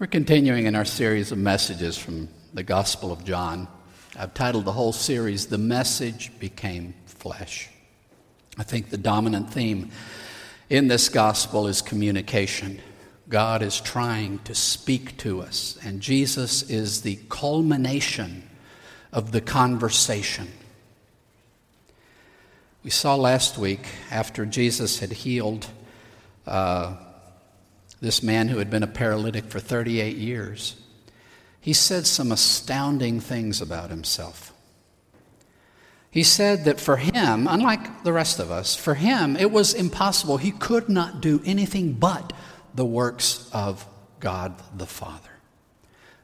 We're continuing in our series of messages from the Gospel of John. I've titled the whole series, The Message Became Flesh. I think the dominant theme in this gospel is communication. God is trying to speak to us, and Jesus is the culmination of the conversation. We saw last week, after Jesus had healed uh, this man who had been a paralytic for 38 years, he said some astounding things about himself. He said that for him, unlike the rest of us, for him it was impossible. He could not do anything but the works of God the Father.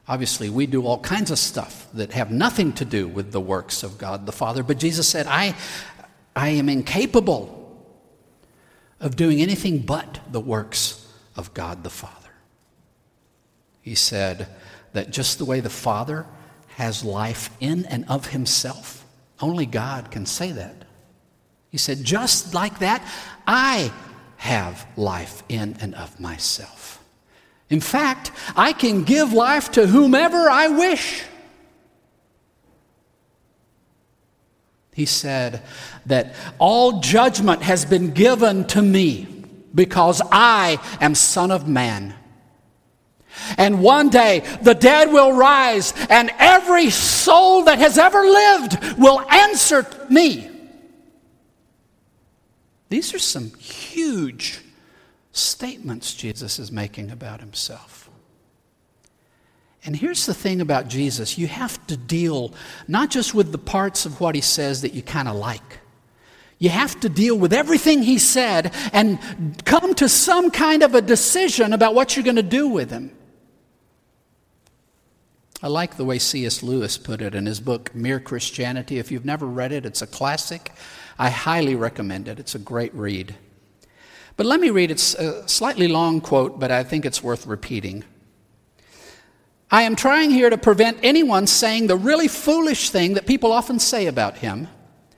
Obviously, we do all kinds of stuff that have nothing to do with the works of God the Father, but Jesus said, I, I am incapable of doing anything but the works of God the Father. He said that just the way the Father has life in and of himself, only God can say that. He said, just like that, I have life in and of myself. In fact, I can give life to whomever I wish. He said that all judgment has been given to me because I am Son of Man. And one day the dead will rise, and every soul that has ever lived will answer me. These are some huge statements Jesus is making about himself. And here's the thing about Jesus you have to deal not just with the parts of what he says that you kind of like. You have to deal with everything he said and come to some kind of a decision about what you're going to do with him. I like the way C.S. Lewis put it in his book, Mere Christianity. If you've never read it, it's a classic. I highly recommend it. It's a great read. But let me read it's a uh, slightly long quote, but I think it's worth repeating. I am trying here to prevent anyone saying the really foolish thing that people often say about him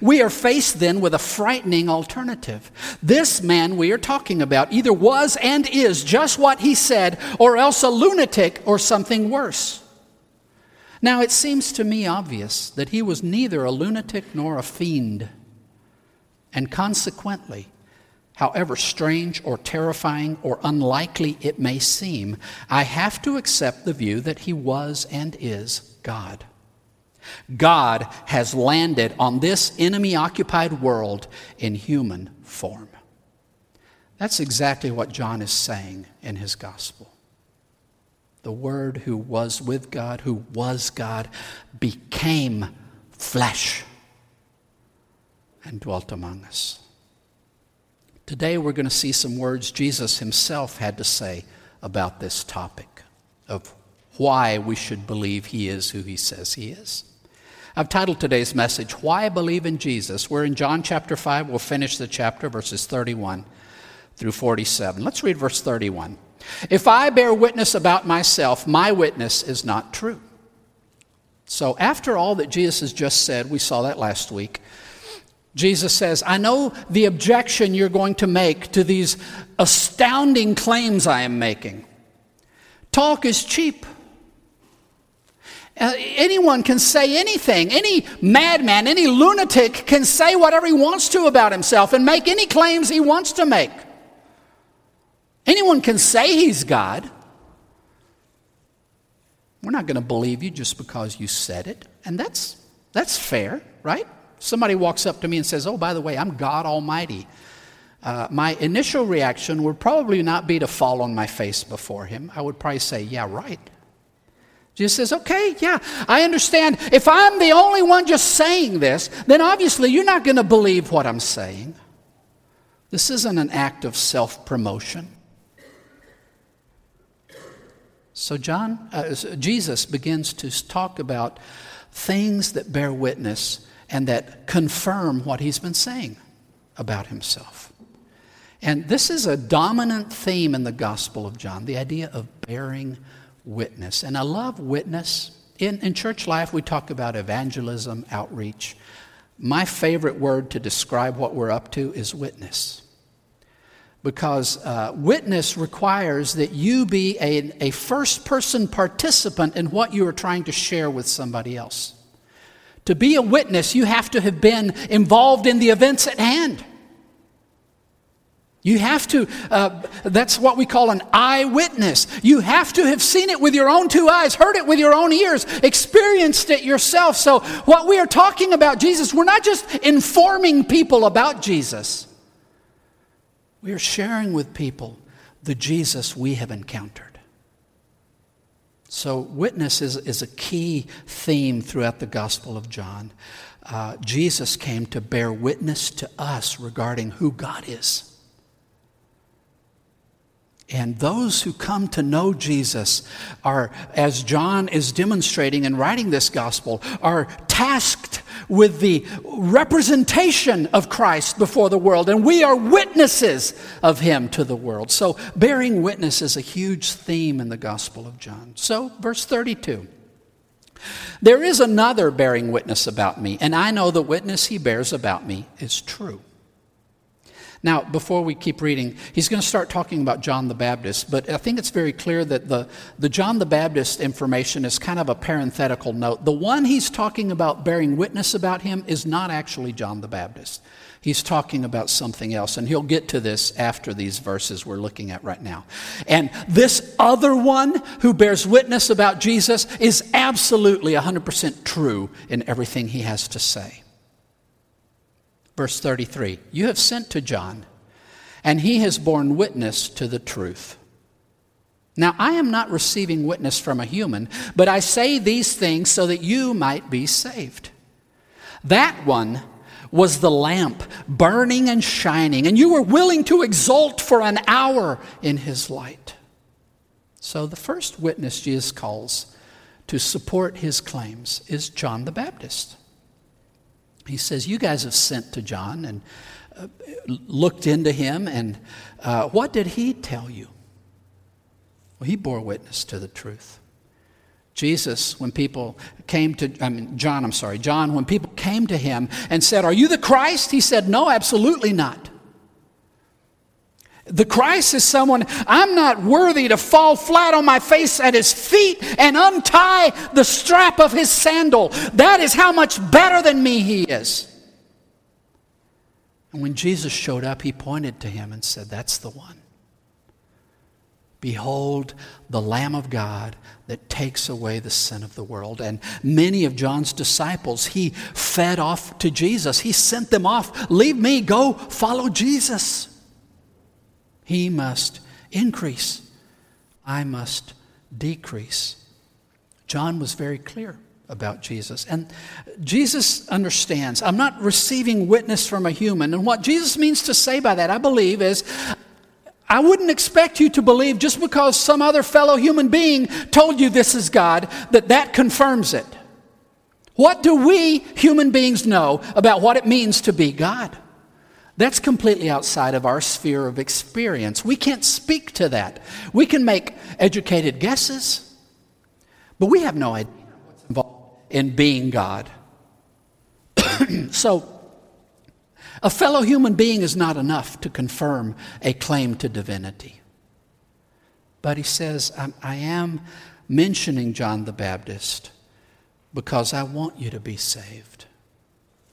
We are faced then with a frightening alternative. This man we are talking about either was and is just what he said, or else a lunatic or something worse. Now, it seems to me obvious that he was neither a lunatic nor a fiend. And consequently, however strange or terrifying or unlikely it may seem, I have to accept the view that he was and is God. God has landed on this enemy occupied world in human form. That's exactly what John is saying in his gospel. The Word who was with God, who was God, became flesh and dwelt among us. Today we're going to see some words Jesus himself had to say about this topic of why we should believe he is who he says he is. I've titled today's message, Why I Believe in Jesus. We're in John chapter 5. We'll finish the chapter, verses 31 through 47. Let's read verse 31. If I bear witness about myself, my witness is not true. So, after all that Jesus has just said, we saw that last week, Jesus says, I know the objection you're going to make to these astounding claims I am making. Talk is cheap. Uh, anyone can say anything. Any madman, any lunatic can say whatever he wants to about himself and make any claims he wants to make. Anyone can say he's God. We're not going to believe you just because you said it. And that's, That's fair, right? Somebody walks up to me and says, Oh, by the way, I'm God Almighty. Uh, my initial reaction would probably not be to fall on my face before him. I would probably say, Yeah, right. Jesus says, Okay, yeah, I understand. If I'm the only one just saying this, then obviously you're not going to believe what I'm saying. This isn't an act of self promotion. So, John, uh, Jesus begins to talk about things that bear witness and that confirm what he's been saying about himself. And this is a dominant theme in the Gospel of John the idea of bearing witness. And I love witness. In, in church life, we talk about evangelism, outreach. My favorite word to describe what we're up to is witness. Because uh, witness requires that you be a, a first person participant in what you are trying to share with somebody else. To be a witness, you have to have been involved in the events at hand. You have to, uh, that's what we call an eyewitness. You have to have seen it with your own two eyes, heard it with your own ears, experienced it yourself. So, what we are talking about Jesus, we're not just informing people about Jesus, we are sharing with people the Jesus we have encountered. So, witness is, is a key theme throughout the Gospel of John. Uh, Jesus came to bear witness to us regarding who God is. And those who come to know Jesus are, as John is demonstrating in writing this gospel, are tasked with the representation of Christ before the world. And we are witnesses of him to the world. So, bearing witness is a huge theme in the gospel of John. So, verse 32. There is another bearing witness about me, and I know the witness he bears about me is true. Now, before we keep reading, he's going to start talking about John the Baptist, but I think it's very clear that the, the John the Baptist information is kind of a parenthetical note. The one he's talking about bearing witness about him is not actually John the Baptist. He's talking about something else, and he'll get to this after these verses we're looking at right now. And this other one who bears witness about Jesus is absolutely 100% true in everything he has to say. Verse 33 You have sent to John, and he has borne witness to the truth. Now, I am not receiving witness from a human, but I say these things so that you might be saved. That one was the lamp burning and shining, and you were willing to exult for an hour in his light. So, the first witness Jesus calls to support his claims is John the Baptist he says, You guys have sent to John and uh, looked into him, and uh, what did he tell you? Well, he bore witness to the truth. Jesus, when people came to, I mean, John, I'm sorry, John, when people came to him and said, Are you the Christ? He said, No, absolutely not. The Christ is someone I'm not worthy to fall flat on my face at his feet and untie the strap of his sandal. That is how much better than me he is. And when Jesus showed up, he pointed to him and said, That's the one. Behold, the Lamb of God that takes away the sin of the world. And many of John's disciples, he fed off to Jesus. He sent them off. Leave me, go follow Jesus. He must increase, I must decrease. John was very clear about Jesus. And Jesus understands. I'm not receiving witness from a human. And what Jesus means to say by that, I believe, is I wouldn't expect you to believe just because some other fellow human being told you this is God, that that confirms it. What do we human beings know about what it means to be God? That's completely outside of our sphere of experience. We can't speak to that. We can make educated guesses, but we have no idea what's involved in being God. so, a fellow human being is not enough to confirm a claim to divinity. But he says, I am mentioning John the Baptist because I want you to be saved.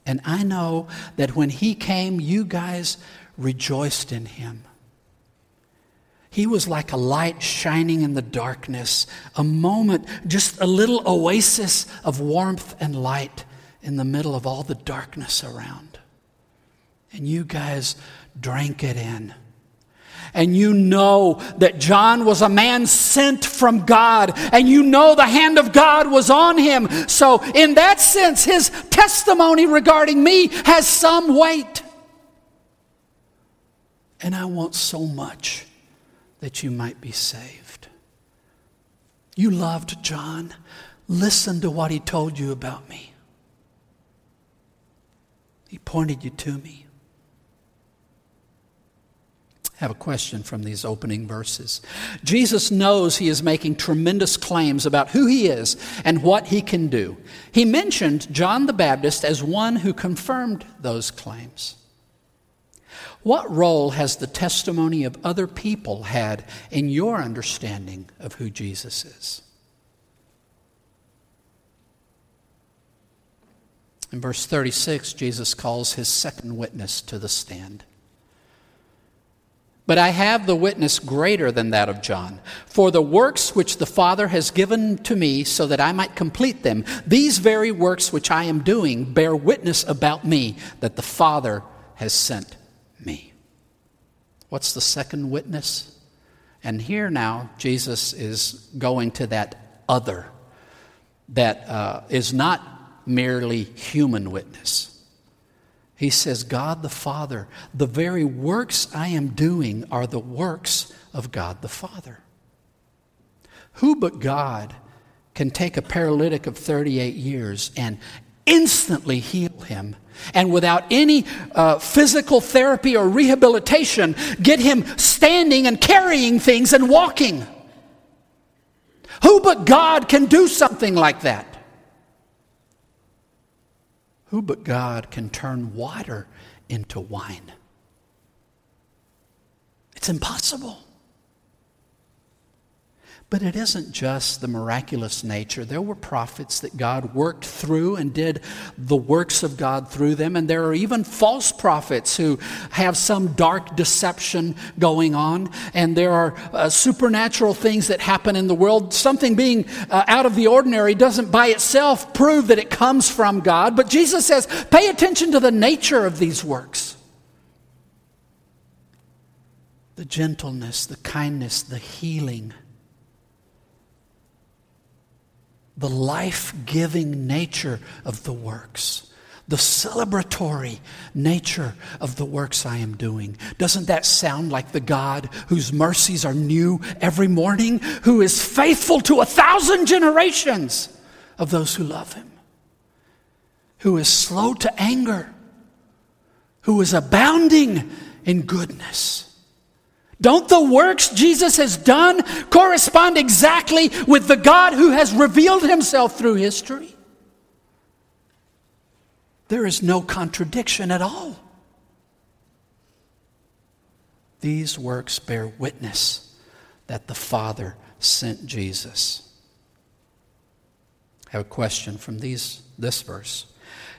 And I know that when he came, you guys rejoiced in him. He was like a light shining in the darkness, a moment, just a little oasis of warmth and light in the middle of all the darkness around. And you guys drank it in. And you know that John was a man sent from God, and you know the hand of God was on him. So, in that sense, his testimony regarding me has some weight. And I want so much that you might be saved. You loved John. Listen to what he told you about me. He pointed you to me. Have a question from these opening verses. Jesus knows he is making tremendous claims about who he is and what he can do. He mentioned John the Baptist as one who confirmed those claims. What role has the testimony of other people had in your understanding of who Jesus is? In verse 36, Jesus calls his second witness to the stand. But I have the witness greater than that of John. For the works which the Father has given to me so that I might complete them, these very works which I am doing bear witness about me that the Father has sent me. What's the second witness? And here now, Jesus is going to that other that uh, is not merely human witness. He says, God the Father, the very works I am doing are the works of God the Father. Who but God can take a paralytic of 38 years and instantly heal him? And without any uh, physical therapy or rehabilitation, get him standing and carrying things and walking. Who but God can do something like that? Who but God can turn water into wine? It's impossible. But it isn't just the miraculous nature. There were prophets that God worked through and did the works of God through them. And there are even false prophets who have some dark deception going on. And there are uh, supernatural things that happen in the world. Something being uh, out of the ordinary doesn't by itself prove that it comes from God. But Jesus says, pay attention to the nature of these works the gentleness, the kindness, the healing the life giving nature of the works, the celebratory nature of the works I am doing. Doesn't that sound like the God whose mercies are new every morning, who is faithful to a thousand generations of those who love him, who is slow to anger, who is abounding in goodness? Don't the works Jesus has done correspond exactly with the God who has revealed himself through history? There is no contradiction at all. These works bear witness that the Father sent Jesus. I have a question from these, this verse.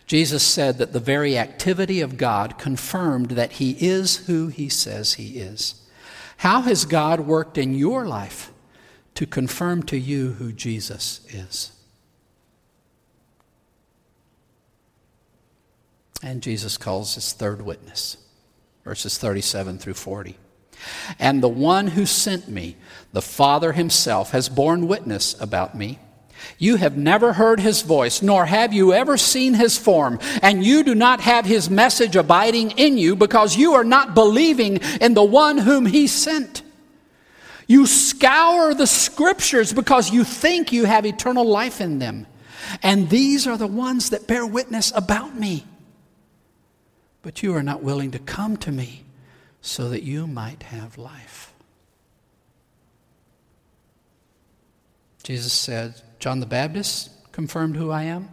Jesus said that the very activity of God confirmed that he is who he says he is. How has God worked in your life to confirm to you who Jesus is? And Jesus calls his third witness, verses 37 through 40. And the one who sent me, the Father himself, has borne witness about me. You have never heard his voice, nor have you ever seen his form, and you do not have his message abiding in you because you are not believing in the one whom he sent. You scour the scriptures because you think you have eternal life in them. And these are the ones that bear witness about me. But you are not willing to come to me so that you might have life. Jesus said, John the Baptist confirmed who I am.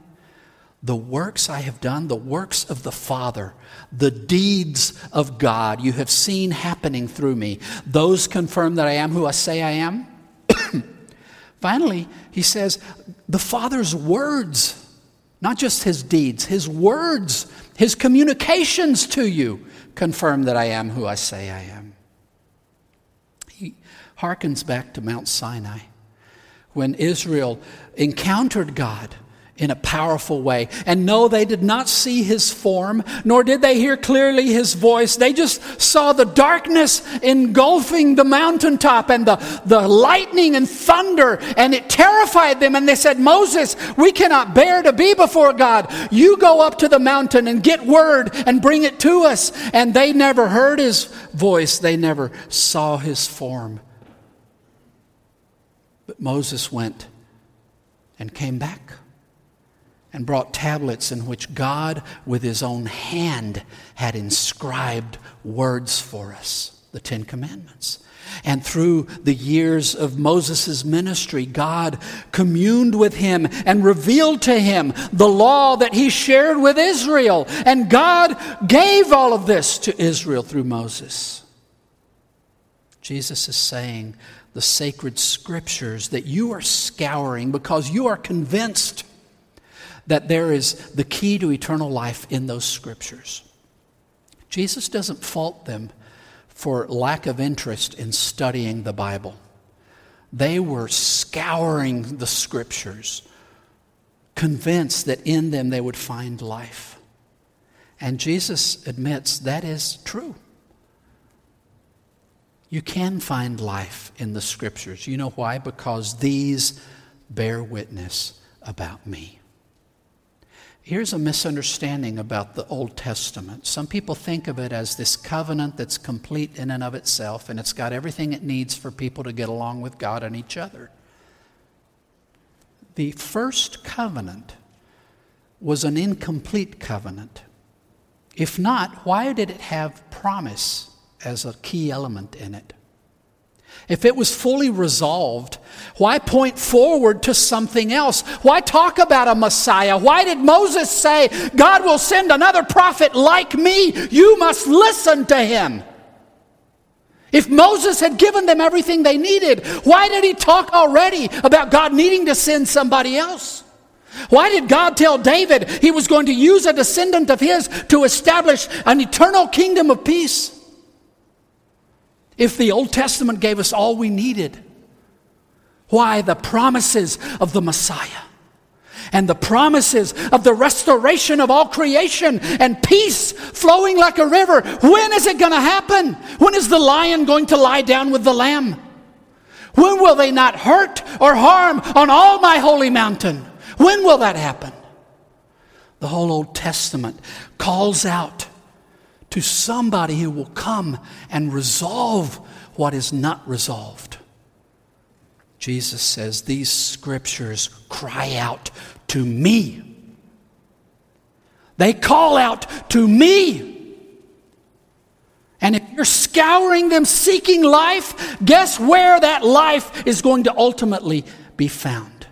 The works I have done, the works of the Father, the deeds of God you have seen happening through me, those confirm that I am who I say I am. Finally, he says, the Father's words, not just his deeds, his words, his communications to you confirm that I am who I say I am. He harkens back to Mount Sinai when Israel encountered God in a powerful way. And no, they did not see his form, nor did they hear clearly his voice. They just saw the darkness engulfing the mountaintop and the, the lightning and thunder, and it terrified them. And they said, Moses, we cannot bear to be before God. You go up to the mountain and get word and bring it to us. And they never heard his voice, they never saw his form. Moses went and came back and brought tablets in which God, with his own hand, had inscribed words for us the Ten Commandments. And through the years of Moses' ministry, God communed with him and revealed to him the law that he shared with Israel. And God gave all of this to Israel through Moses. Jesus is saying the sacred scriptures that you are scouring because you are convinced that there is the key to eternal life in those scriptures. Jesus doesn't fault them for lack of interest in studying the Bible. They were scouring the scriptures, convinced that in them they would find life. And Jesus admits that is true. You can find life in the scriptures. You know why? Because these bear witness about me. Here's a misunderstanding about the Old Testament. Some people think of it as this covenant that's complete in and of itself, and it's got everything it needs for people to get along with God and each other. The first covenant was an incomplete covenant. If not, why did it have promise as a key element in it? If it was fully resolved, why point forward to something else? Why talk about a Messiah? Why did Moses say, God will send another prophet like me? You must listen to him. If Moses had given them everything they needed, why did he talk already about God needing to send somebody else? Why did God tell David he was going to use a descendant of his to establish an eternal kingdom of peace? If the Old Testament gave us all we needed? Why the promises of the Messiah and the promises of the restoration of all creation and peace flowing like a river. When is it going to happen? When is the lion going to lie down with the lamb? When will they not hurt or harm on all my holy mountain? When will that happen? The whole Old Testament calls out to somebody who will come and resolve what is not resolved. Jesus says, These scriptures cry out to me. They call out to me. And if you're scouring them seeking life, guess where that life is going to ultimately be found?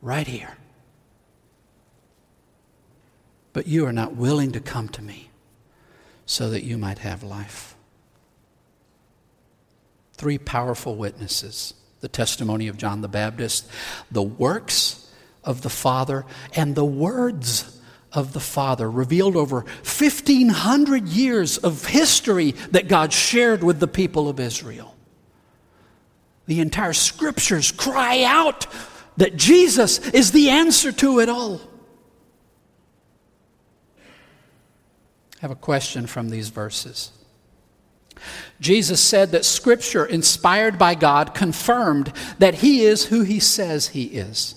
Right here. But you are not willing to come to me so that you might have life. Three powerful witnesses the testimony of John the Baptist, the works of the Father, and the words of the Father, revealed over 1,500 years of history that God shared with the people of Israel. The entire scriptures cry out that Jesus is the answer to it all. Have a question from these verses. Jesus said that Scripture, inspired by God, confirmed that He is who He says He is.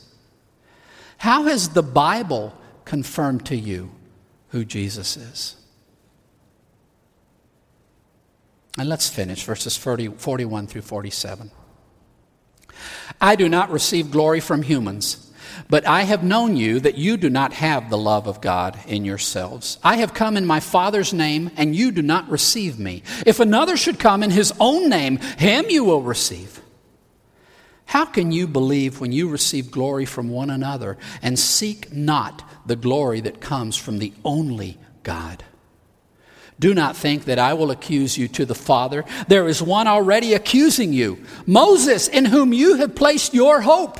How has the Bible confirmed to you who Jesus is? And let's finish verses 40, 41 through 47. I do not receive glory from humans. But I have known you that you do not have the love of God in yourselves. I have come in my Father's name, and you do not receive me. If another should come in his own name, him you will receive. How can you believe when you receive glory from one another and seek not the glory that comes from the only God? Do not think that I will accuse you to the Father. There is one already accusing you, Moses, in whom you have placed your hope.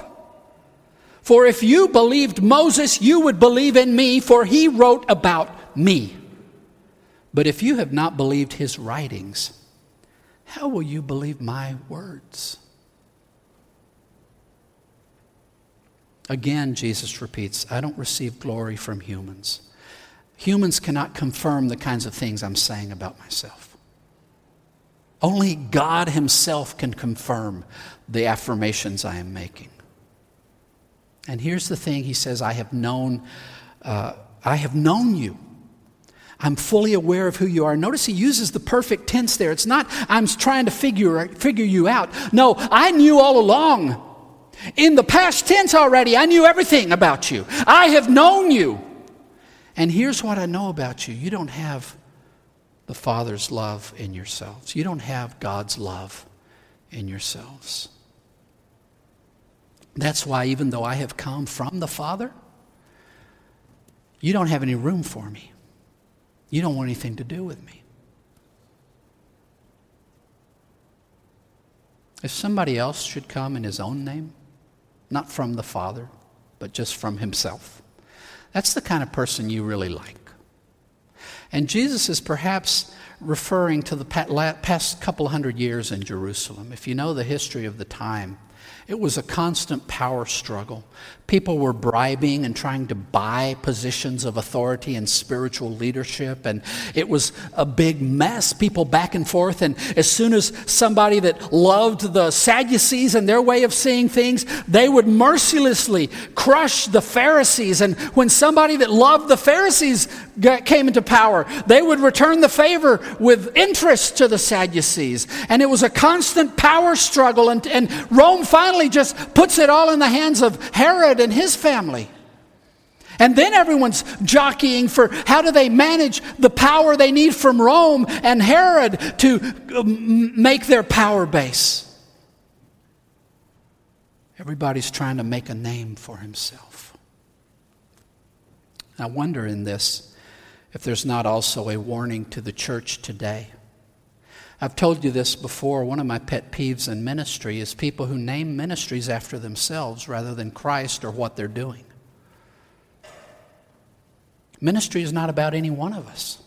For if you believed Moses, you would believe in me, for he wrote about me. But if you have not believed his writings, how will you believe my words? Again, Jesus repeats, I don't receive glory from humans. Humans cannot confirm the kinds of things I'm saying about myself. Only God Himself can confirm the affirmations I am making. And here's the thing He says, I have known, uh, I have known you. I'm fully aware of who you are. Notice he uses the perfect tense there. It's not, I'm trying to figure, figure you out. No, I knew all along. In the past tense already, I knew everything about you. I have known you. And here's what I know about you you don't have the Father's love in yourselves, you don't have God's love in yourselves. That's why, even though I have come from the Father, you don't have any room for me. You don't want anything to do with me. If somebody else should come in his own name, not from the Father, but just from himself, that's the kind of person you really like. And Jesus is perhaps referring to the past couple hundred years in Jerusalem. If you know the history of the time, it was a constant power struggle. People were bribing and trying to buy positions of authority and spiritual leadership, and it was a big mess. People back and forth, and as soon as somebody that loved the Sadducees and their way of seeing things, they would mercilessly crush the Pharisees. And when somebody that loved the Pharisees came into power, they would return the favor with interest to the Sadducees. And it was a constant power struggle, and, and Rome finally just puts it all in the hands of Herod and his family. And then everyone's jockeying for how do they manage the power they need from Rome and Herod to um, make their power base. Everybody's trying to make a name for himself. I wonder in this if there's not also a warning to the church today. I've told you this before. One of my pet peeves in ministry is people who name ministries after themselves rather than Christ or what they're doing. Ministry is not about any one of us.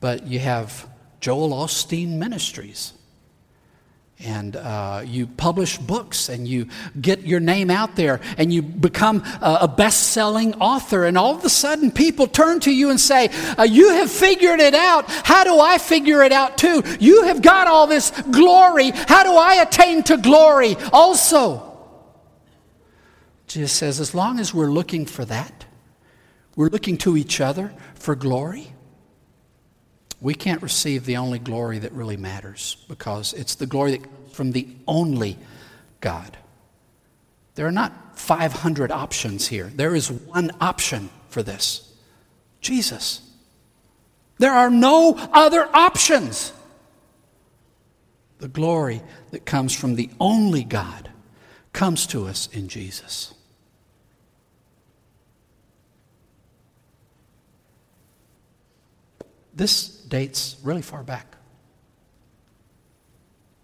But you have Joel Osteen Ministries and uh, you publish books and you get your name out there and you become a, best selling author, and all of a sudden people turn to you and say, uh, You have figured it out. How do I figure it out too? You have got all this glory. How do I attain to glory also? Jesus says, As long as we're looking for that, we're looking to each other for glory we can't receive the only glory that really matters because it's the glory that comes from the only God. There are not 500 options here. There is one option for this Jesus. There are no other options. The glory that comes from the only God comes to us in Jesus. This dates really far back.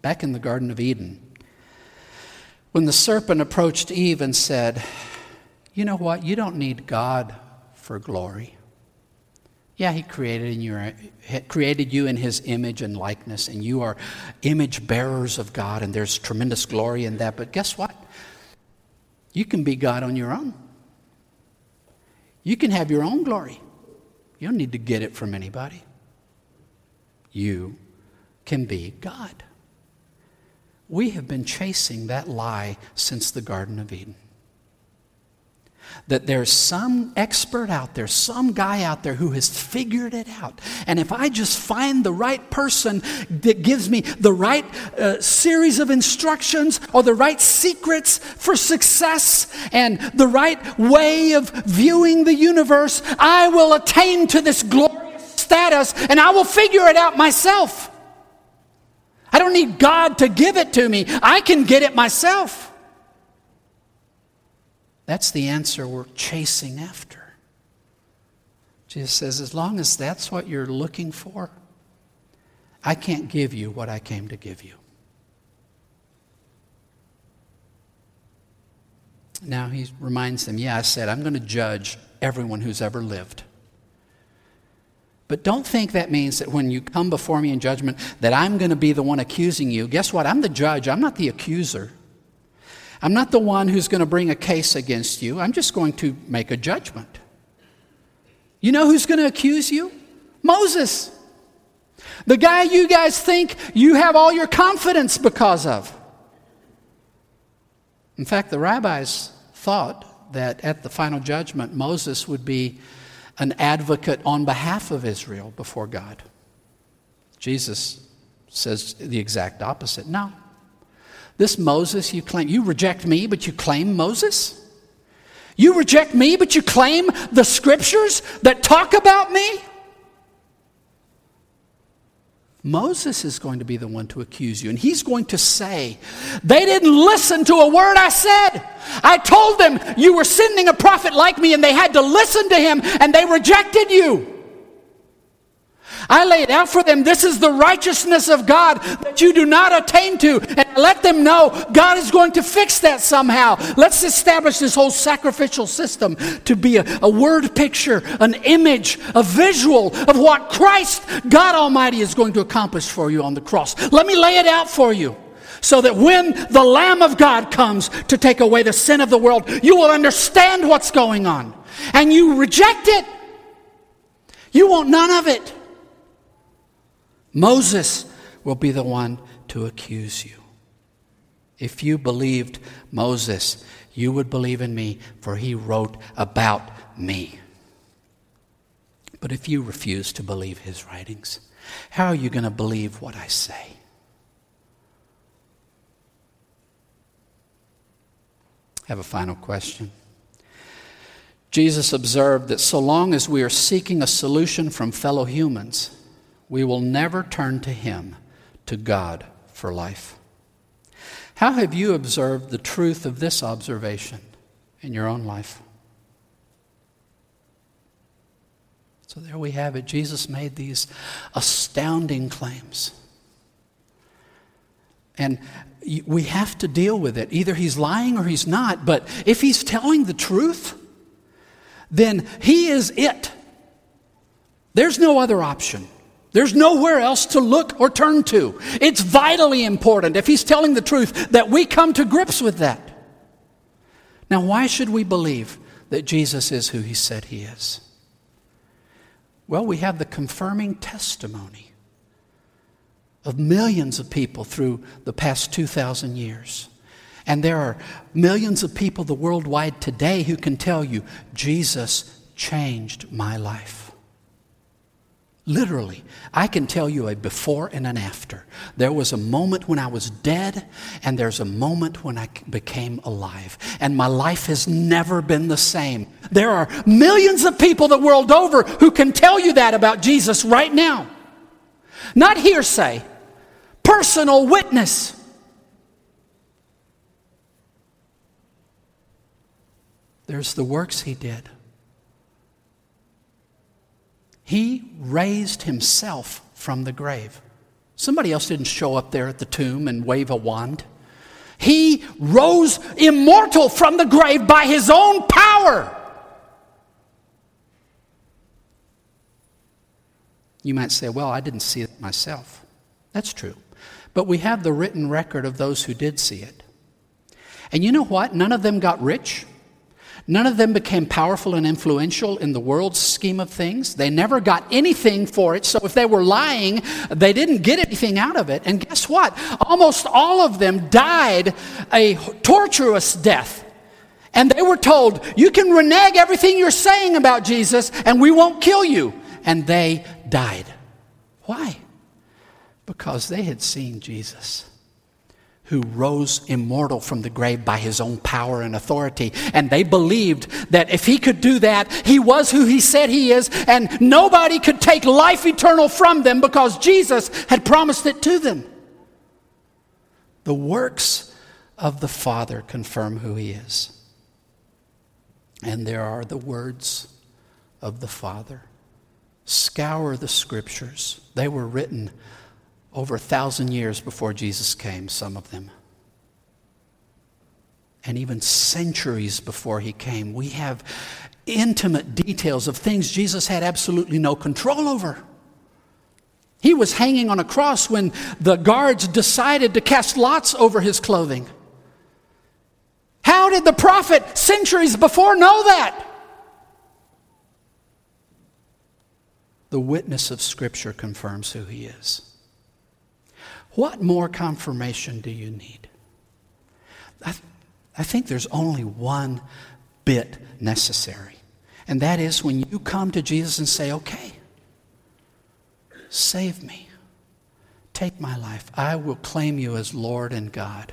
Back in the Garden of Eden, when the serpent approached Eve and said, You know what? You don't need God for glory. Yeah, he created, your, created you in his image and likeness, and you are image bearers of God, and there's tremendous glory in that. But guess what? You can be God on your own. You can have your own glory. You don't need to get it from anybody you can be God. We have been chasing that lie since the Garden of Eden. That there's some expert out there, some guy out there who has figured it out. And if I just find the right person that gives me the right uh, series of instructions or the right secrets for success and the right way of viewing the universe, I will attain to this glory status and I will figure it out myself. I don't need God to give it to me, I can get it myself. That's the answer we're chasing after. Jesus says, as long as that's what you're looking for, I can't give you what I came to give you. Now he reminds them, yeah, I said, I'm going to judge everyone who's ever lived. But don't think that means that when you come before me in judgment that I'm going to be the one accusing you. Guess what? I'm the judge, I'm not the accuser. I'm not the one who's going to bring a case against you. I'm just going to make a judgment. You know who's going to accuse you? Moses. The guy you guys think you have all your confidence because of. In fact, the rabbis thought that at the final judgment, Moses would be an advocate on behalf of Israel before God. Jesus says the exact opposite. No. This Moses you claim, you reject me, but you claim Moses? You reject me, but you claim the scriptures that talk about me? Moses is going to be the one to accuse you, and he's going to say, They didn't listen to a word I said. I told them you were sending a prophet like me, and they had to listen to him, and they rejected you. I laid out for them, this is the righteousness of God that you do not attain to. And let them know God is going to fix that somehow. Let's establish this whole sacrificial system to be a, a word picture, an image, a visual of what Christ, God Almighty, is going to accomplish for you on the cross. Let me lay it out for you so that when the Lamb of God comes to take away the sin of the world, you will understand what's going on. And you reject it. You want none of it. Moses will be the one to accuse you. If you believed Moses, you would believe in me, for he wrote about me. But if you refuse to believe his writings, how are you going to believe what I say? I have a final question. Jesus observed that so long as we are seeking a solution from fellow humans, we will never turn to Him, to God, for life. How have you observed the truth of this observation in your own life? So there we have it. Jesus made these astounding claims. And we have to deal with it. Either he's lying or he's not. But if he's telling the truth, then he is it. There's no other option. There's nowhere else to look or turn to. It's vitally important, if he's telling the truth, that we come to grips with that. Now, why should we believe that Jesus is who he said he is? Well, we have the confirming testimony of millions of people through the past 2,000 years. And there are millions of people the worldwide today who can tell you, Jesus changed my life. Literally, I can tell you a before and an after. There was a moment when I was dead, and there's a moment when I became alive. And my life has never been the same. There are millions of people the world over who can tell you that about Jesus right now. Not hearsay, personal witness. There's the works he did. He raised himself from the grave. Somebody else didn't show up there at the tomb and wave a wand. He rose immortal from the grave by his own power. You might say, Well, I didn't see it myself. That's true. But we have the written record of those who did see it. And you know what? None of them got rich. None of them became powerful and influential in the world's scheme of things. They never got anything for it. So if they were lying, they didn't get anything out of it. And guess what? Almost all of them died a torturous death. And they were told, You can renege everything you're saying about Jesus, and we won't kill you. And they died. Why? Because they had seen Jesus who rose immortal from the grave by his own power and authority. And they believed that if he could do that, he was who he said he is, and nobody could take life eternal from them because Jesus had promised it to them. The works of the Father confirm who he is. And there are the words of the Father. Scour the scriptures, they were written over a thousand years before Jesus came, some of them. And even centuries before he came, we have intimate details of things Jesus had absolutely no control over. He was hanging on a cross when the guards decided to cast lots over his clothing. How did the prophet centuries before know that? The witness of Scripture confirms who he is. What more confirmation do you need? I, th- I think there's only one bit necessary, and that is when you come to Jesus and say, Okay, save me, take my life, I will claim you as Lord and God.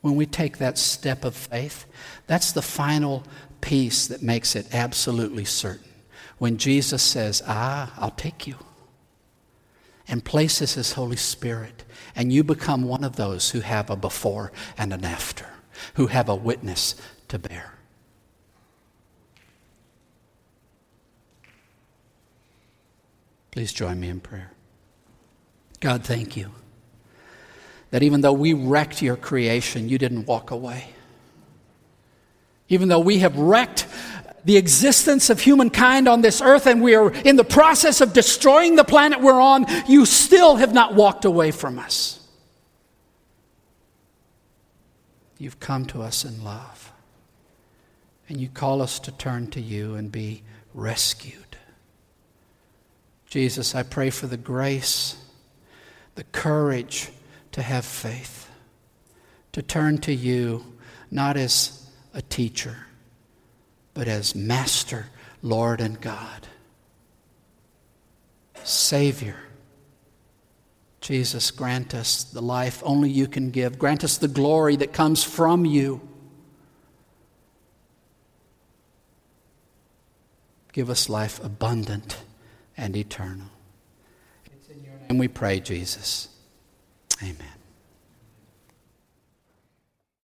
When we take that step of faith, that's the final piece that makes it absolutely certain when Jesus says, Ah, I'll take you, and places His Holy Spirit, and you become one of those who have a before and an after, who have a witness to bear. Please join me in prayer. God, thank you that even though we wrecked your creation, you didn't walk away. Even though we have wrecked the existence of humankind on this earth and we are in the process of destroying the planet we're on, you still have not walked away from us. You've come to us in love. And you call us to turn to you and be rescued. Jesus, I pray for the grace, the courage to have faith, to turn to you not as a teacher but as Master, Lord, and God. Savior. Jesus, grant us the life only you can give. Grant us the glory that comes from you. Give us life abundant and eternal. It's in your name we pray, Jesus. Amen.